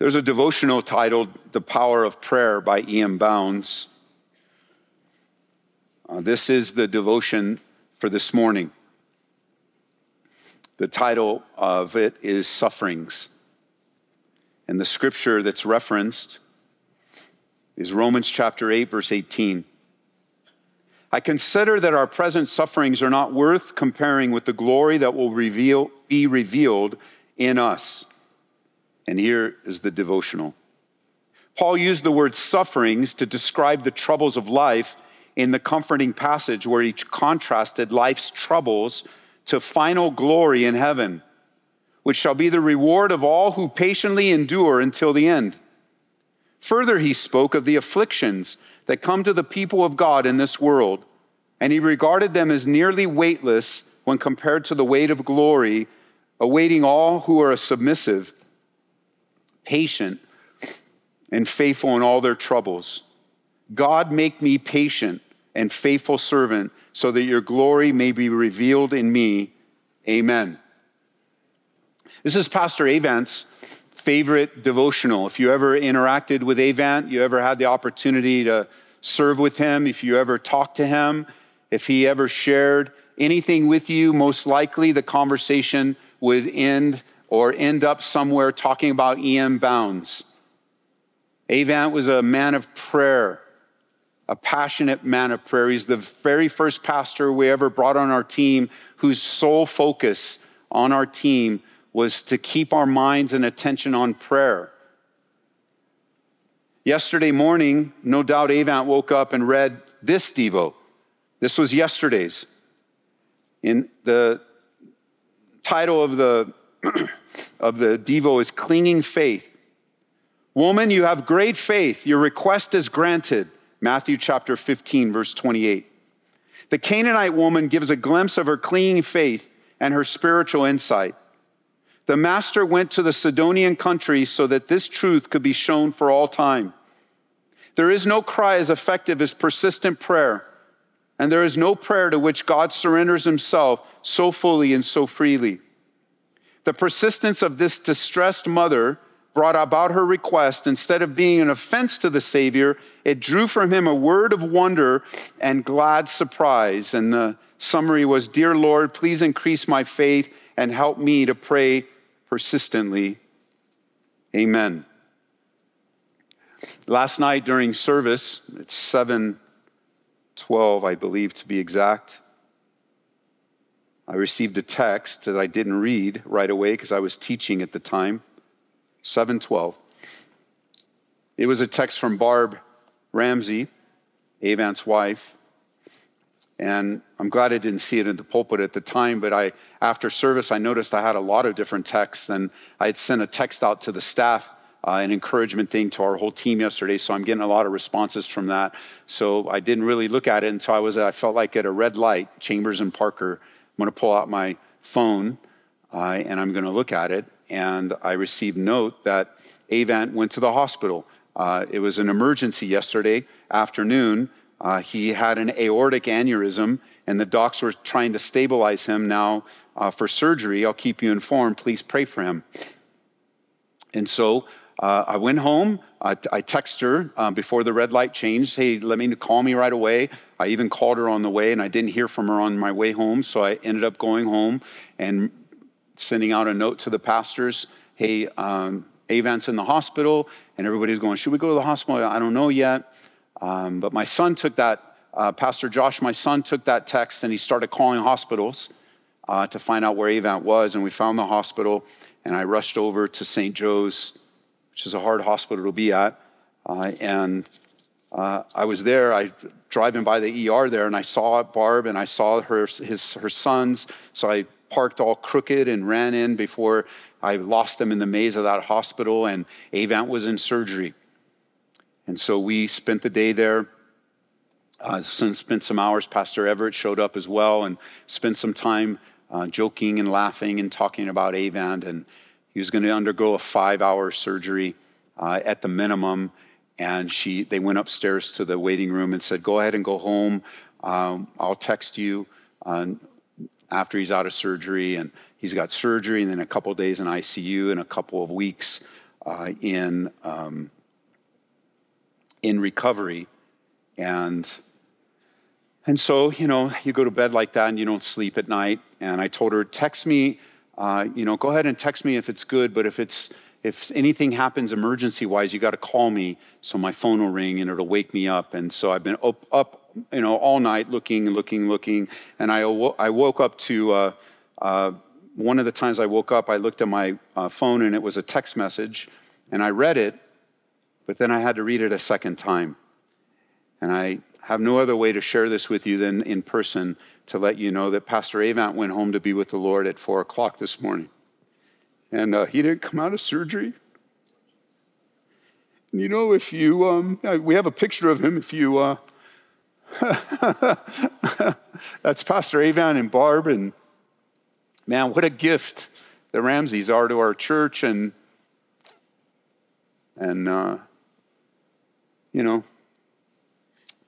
There's a devotional titled The Power of Prayer by E.M. Bounds. Uh, this is the devotion for this morning. The title of it is Sufferings. And the scripture that's referenced is Romans chapter 8, verse 18. I consider that our present sufferings are not worth comparing with the glory that will reveal, be revealed in us. And here is the devotional. Paul used the word sufferings to describe the troubles of life in the comforting passage where he contrasted life's troubles to final glory in heaven, which shall be the reward of all who patiently endure until the end. Further, he spoke of the afflictions that come to the people of God in this world, and he regarded them as nearly weightless when compared to the weight of glory awaiting all who are submissive patient and faithful in all their troubles. God, make me patient and faithful servant so that your glory may be revealed in me. Amen. This is Pastor Avant's favorite devotional. If you ever interacted with Avant, you ever had the opportunity to serve with him, if you ever talked to him, if he ever shared anything with you, most likely the conversation would end or end up somewhere talking about E.M. Bounds. Avant was a man of prayer, a passionate man of prayer. He's the very first pastor we ever brought on our team whose sole focus on our team was to keep our minds and attention on prayer. Yesterday morning, no doubt Avant woke up and read this Devo. This was yesterday's. In the title of the <clears throat> of the Devo is clinging faith. Woman, you have great faith. Your request is granted. Matthew chapter 15, verse 28. The Canaanite woman gives a glimpse of her clinging faith and her spiritual insight. The master went to the Sidonian country so that this truth could be shown for all time. There is no cry as effective as persistent prayer, And there is no prayer to which God surrenders himself so fully and so freely. The persistence of this distressed mother brought about her request. Instead of being an offense to the Savior, it drew from him a word of wonder and glad surprise. And the summary was Dear Lord, please increase my faith and help me to pray persistently. Amen. Last night during service, it's 712, I believe to be exact. I received a text that I didn't read right away because I was teaching at the time. 712. It was a text from Barb Ramsey, Avant's wife. And I'm glad I didn't see it in the pulpit at the time, but I, after service, I noticed I had a lot of different texts, and I had sent a text out to the staff, uh, an encouragement thing to our whole team yesterday. So I'm getting a lot of responses from that. So I didn't really look at it until I was, I felt like at a red light, Chambers and Parker. I'm going to pull out my phone, uh, and I'm going to look at it and I received note that Avant went to the hospital. Uh, it was an emergency yesterday afternoon. Uh, he had an aortic aneurysm, and the docs were trying to stabilize him now uh, for surgery. I'll keep you informed. Please pray for him. And so uh, I went home. I, I texted her uh, before the red light changed. Hey, let me call me right away. I even called her on the way, and I didn't hear from her on my way home. So I ended up going home and sending out a note to the pastors hey, um, Avant's in the hospital, and everybody's going, should we go to the hospital? I don't know yet. Um, but my son took that, uh, Pastor Josh, my son took that text and he started calling hospitals uh, to find out where Avant was. And we found the hospital, and I rushed over to St. Joe's, which is a hard hospital to be at. Uh, and uh, I was there, I driving by the ER there, and I saw Barb and I saw her, his, her sons. So I parked all crooked and ran in before I lost them in the maze of that hospital, and Avant was in surgery. And so we spent the day there. Uh, spent some hours. Pastor Everett showed up as well and spent some time uh, joking and laughing and talking about Avant. And he was going to undergo a five hour surgery uh, at the minimum. And she, they went upstairs to the waiting room and said, Go ahead and go home. Um, I'll text you. Uh, after he's out of surgery, and he's got surgery, and then a couple days in ICU, and a couple of weeks uh, in um, in recovery, and and so you know you go to bed like that, and you don't sleep at night. And I told her, text me, uh, you know, go ahead and text me if it's good, but if it's if anything happens emergency wise, you got to call me so my phone will ring and it'll wake me up. And so I've been up, up you know, all night looking looking, looking. And I, I woke up to uh, uh, one of the times I woke up, I looked at my uh, phone and it was a text message. And I read it, but then I had to read it a second time. And I have no other way to share this with you than in person to let you know that Pastor Avant went home to be with the Lord at four o'clock this morning. And uh, he didn't come out of surgery. You know, if you, um, we have a picture of him. If you uh, <laughs> That's Pastor Avant and Barb. And man, what a gift the Ramseys are to our church. And, and uh, you know,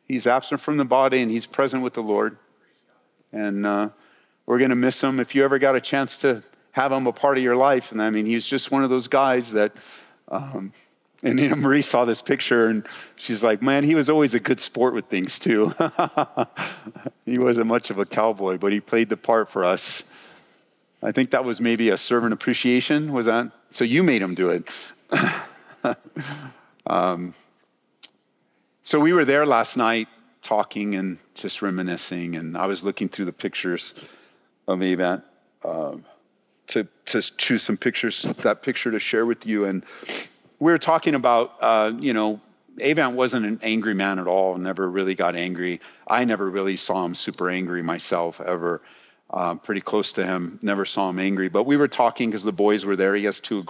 he's absent from the body and he's present with the Lord. And uh, we're going to miss him. If you ever got a chance to have him a part of your life, and I mean, he's just one of those guys that. Um, and know, Marie saw this picture and she's like, man, he was always a good sport with things too. <laughs> he wasn't much of a cowboy, but he played the part for us. I think that was maybe a servant appreciation. Was that? So you made him do it. <laughs> um, so we were there last night talking and just reminiscing, and I was looking through the pictures of Avant um, to, to choose some pictures, that picture to share with you. And we were talking about, uh, you know, Avant wasn't an angry man at all, never really got angry. I never really saw him super angry myself ever. Uh, pretty close to him, never saw him angry. But we were talking because the boys were there. He has two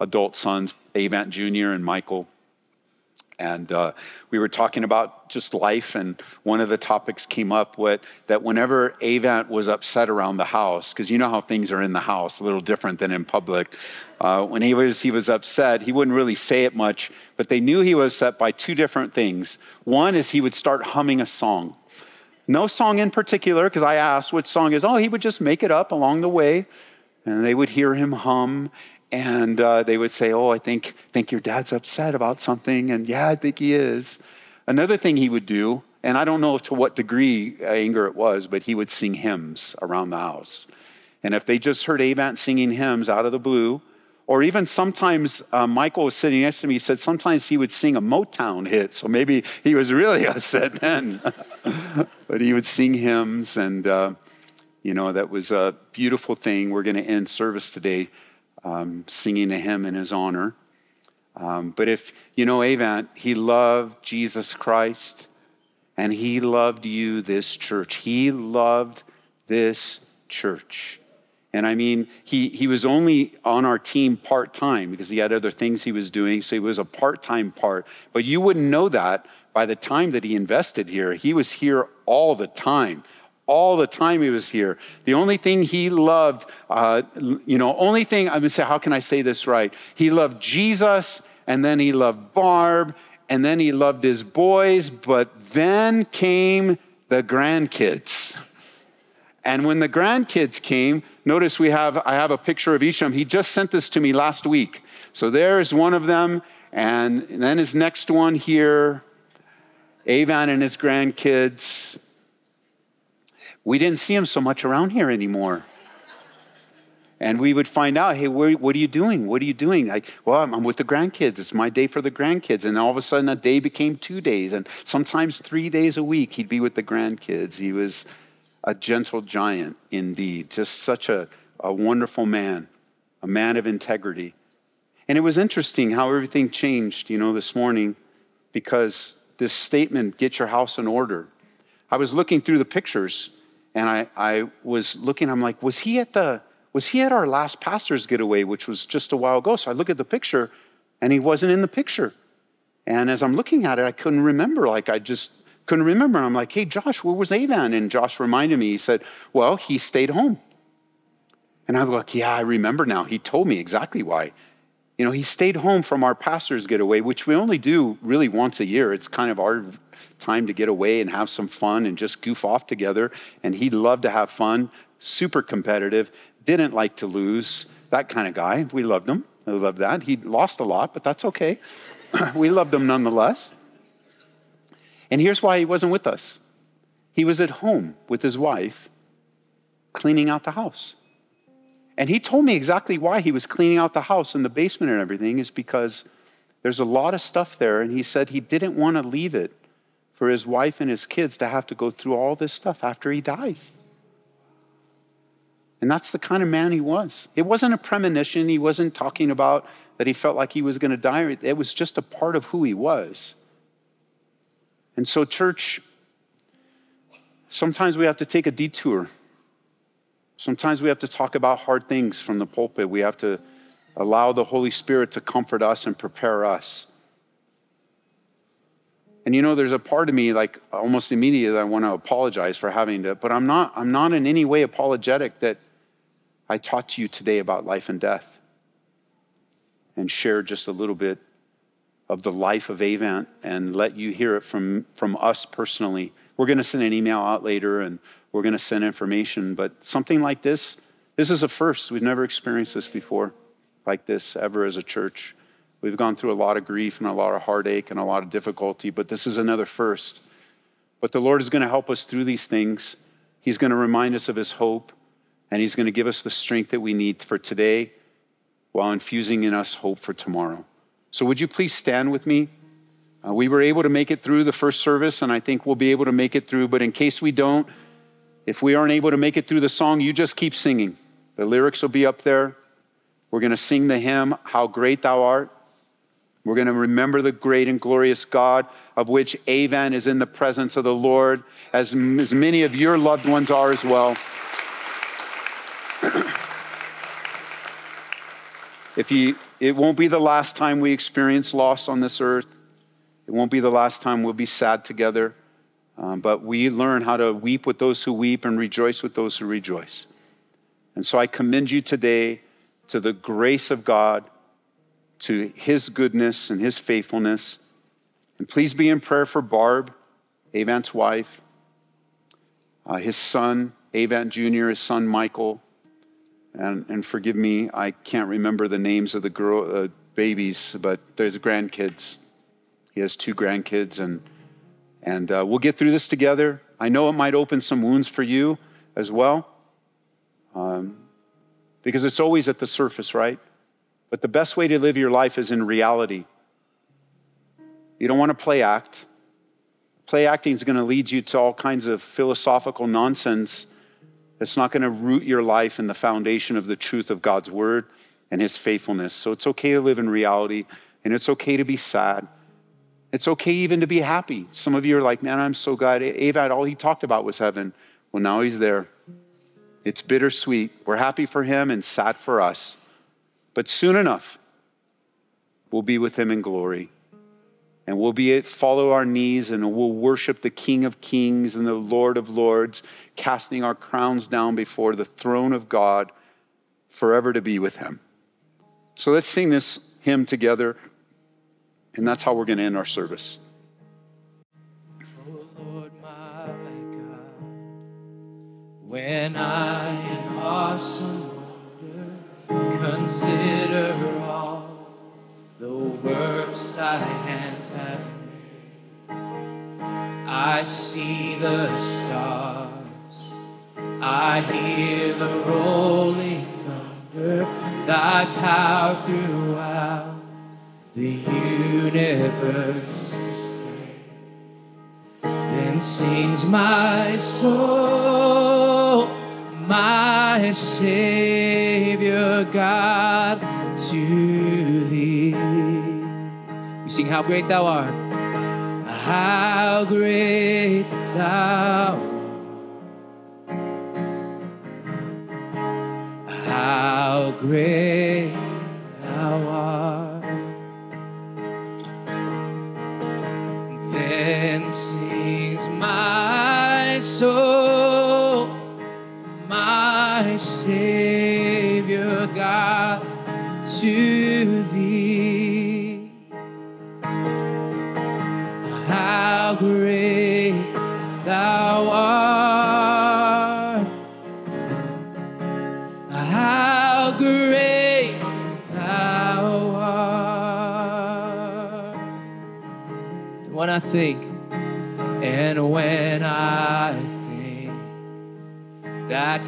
adult sons, Avant Jr. and Michael. And uh, we were talking about just life, and one of the topics came up what, that whenever Avant was upset around the house, because you know how things are in the house, a little different than in public. Uh, when he was, he was upset, he wouldn't really say it much, but they knew he was upset by two different things. One is he would start humming a song. No song in particular, because I asked which song is. Oh, he would just make it up along the way, and they would hear him hum, and uh, they would say, "Oh, I think think your dad's upset about something," and yeah, I think he is. Another thing he would do, and I don't know to what degree anger it was, but he would sing hymns around the house. And if they just heard Avant singing hymns out of the blue, or even sometimes uh, Michael was sitting next to me, he said sometimes he would sing a Motown hit. So maybe he was really <laughs> upset then. <laughs> but he would sing hymns, and, uh, you know, that was a beautiful thing. We're going to end service today um, singing a hymn in his honor. Um, but if you know Avant, he loved Jesus Christ and he loved you, this church. He loved this church. And I mean, he, he was only on our team part time because he had other things he was doing. So he was a part time part. But you wouldn't know that by the time that he invested here. He was here all the time. All the time he was here. The only thing he loved, uh, you know, only thing, I'm gonna say, how can I say this right? He loved Jesus, and then he loved Barb, and then he loved his boys, but then came the grandkids. And when the grandkids came, notice we have I have a picture of Isham. He just sent this to me last week. So there's one of them, and then his next one here, Avant and his grandkids. We didn't see him so much around here anymore. And we would find out, hey, where, what are you doing? What are you doing? Like, well, I'm, I'm with the grandkids. It's my day for the grandkids. And all of a sudden, a day became two days, and sometimes three days a week, he'd be with the grandkids. He was a gentle giant indeed, just such a, a wonderful man, a man of integrity. And it was interesting how everything changed, you know, this morning because this statement, get your house in order. I was looking through the pictures and I, I was looking, I'm like, was he at the was he at our last pastor's getaway, which was just a while ago? So I look at the picture and he wasn't in the picture. And as I'm looking at it, I couldn't remember. Like I just couldn't remember. And I'm like, hey, Josh, where was Avant? And Josh reminded me, he said, well, he stayed home. And I'm like, yeah, I remember now. He told me exactly why. You know, he stayed home from our pastor's getaway, which we only do really once a year. It's kind of our time to get away and have some fun and just goof off together. And he loved to have fun, super competitive, didn't like to lose, that kind of guy. We loved him. I loved that. He lost a lot, but that's okay. <clears throat> we loved him nonetheless. And here's why he wasn't with us he was at home with his wife cleaning out the house. And he told me exactly why he was cleaning out the house and the basement and everything is because there's a lot of stuff there. And he said he didn't want to leave it for his wife and his kids to have to go through all this stuff after he dies. And that's the kind of man he was. It wasn't a premonition. He wasn't talking about that he felt like he was going to die. It was just a part of who he was. And so, church, sometimes we have to take a detour. Sometimes we have to talk about hard things from the pulpit. We have to allow the Holy Spirit to comfort us and prepare us. And you know, there's a part of me, like almost immediately, I want to apologize for having to, but I'm not, I'm not in any way apologetic that I taught to you today about life and death and shared just a little bit of the life of Avant and let you hear it from, from us personally. We're going to send an email out later and we're going to send information, but something like this, this is a first. We've never experienced this before, like this ever as a church. We've gone through a lot of grief and a lot of heartache and a lot of difficulty, but this is another first. But the Lord is going to help us through these things. He's going to remind us of His hope, and He's going to give us the strength that we need for today while infusing in us hope for tomorrow. So, would you please stand with me? Uh, we were able to make it through the first service, and I think we'll be able to make it through. But in case we don't, if we aren't able to make it through the song, you just keep singing. The lyrics will be up there. We're going to sing the hymn, How Great Thou Art. We're going to remember the great and glorious God of which Avant is in the presence of the Lord, as, as many of your loved ones are as well. <clears throat> If you, it won't be the last time we experience loss on this earth. It won't be the last time we'll be sad together. Um, but we learn how to weep with those who weep and rejoice with those who rejoice. And so I commend you today to the grace of God, to his goodness and his faithfulness. And please be in prayer for Barb, Avant's wife. uh, his son, Avant Jr., his son, Michael. And, and forgive me, I can't remember the names of the girl, uh, babies, but there's grandkids. He has two grandkids, and, and uh, we'll get through this together. I know it might open some wounds for you as well, um, because it's always at the surface, right? But the best way to live your life is in reality. You don't want to play act. Play acting is going to lead you to all kinds of philosophical nonsense that's not going to root your life in the foundation of the truth of God's word and his faithfulness. So it's okay to live in reality, and it's okay to be sad. It's okay even to be happy. Some of you are like, man, I'm so glad. Avant, all he talked about was heaven. Well, now he's there. It's bittersweet. We're happy for him and sad for us. But soon enough, we'll be with him in glory and we'll be at follow our knees and we'll worship the King of Kings and the Lord of Lords, casting our crowns down before the throne of God, forever to be with Him. So let's sing this hymn together, and that's how we're going to end our service. Oh Lord my God, when I in awesome wonder consider all the works thy hands have made. I see the stars, I hear the rolling thunder, thy power throughout the universe. Then sings my soul, my Savior God, to thee. We sing, How great thou art! How great thou art! How great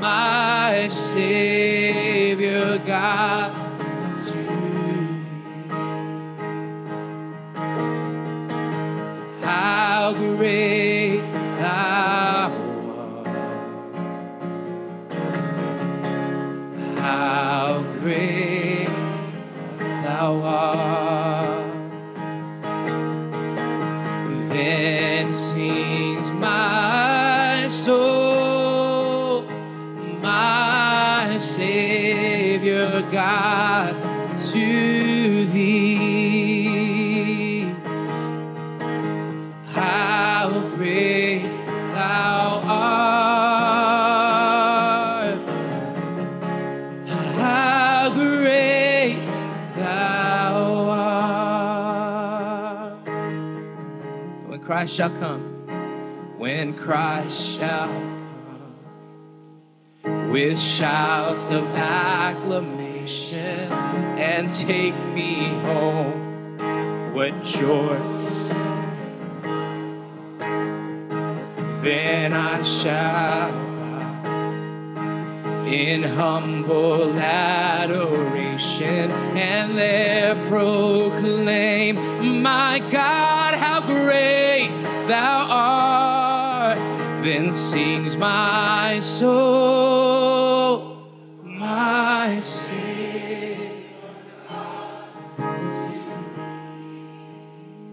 my Savior God. Christ shall come, when Christ shall come, with shouts of acclamation and take me home. What joy! Then I shall in humble adoration and there proclaim, My God, how great thou art. Then sings my soul, my Savior.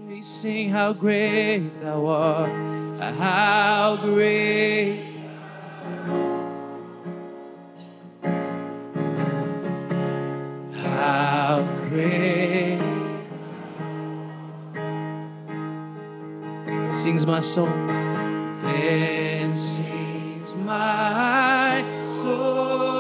We sing how great thou art, how great. How great sings my soul, then sings my soul,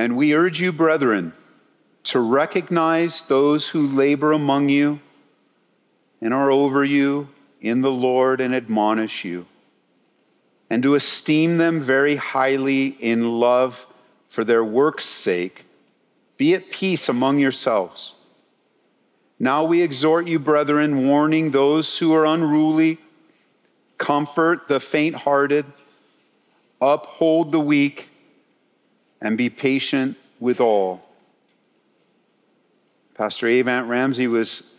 And we urge you, brethren, to recognize those who labor among you and are over you in the Lord and admonish you, and to esteem them very highly in love for their work's sake. Be at peace among yourselves. Now we exhort you, brethren, warning those who are unruly, comfort the faint hearted, uphold the weak, and be patient with all. Pastor Avant Ramsey was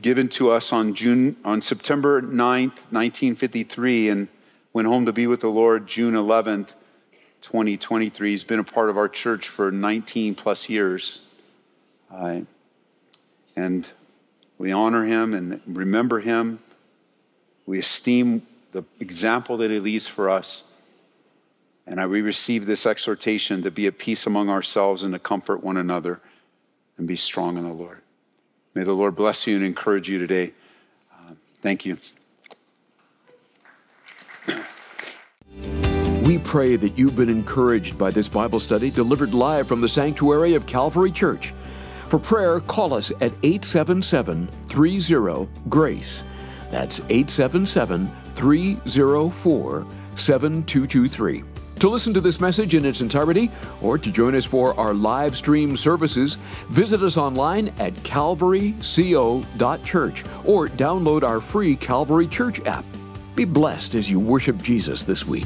given to us on June on September 9th, 1953 and went home to be with the Lord June 11th, 2023. He's been a part of our church for 19 plus years. Uh, and we honor him and remember him. We esteem the example that he leaves for us. And I, we receive this exhortation to be at peace among ourselves and to comfort one another and be strong in the Lord. May the Lord bless you and encourage you today. Uh, thank you. We pray that you've been encouraged by this Bible study delivered live from the sanctuary of Calvary Church. For prayer, call us at 877 30 GRACE. That's 877 304 7223. To listen to this message in its entirety or to join us for our live stream services, visit us online at calvaryco.church or download our free Calvary Church app. Be blessed as you worship Jesus this week.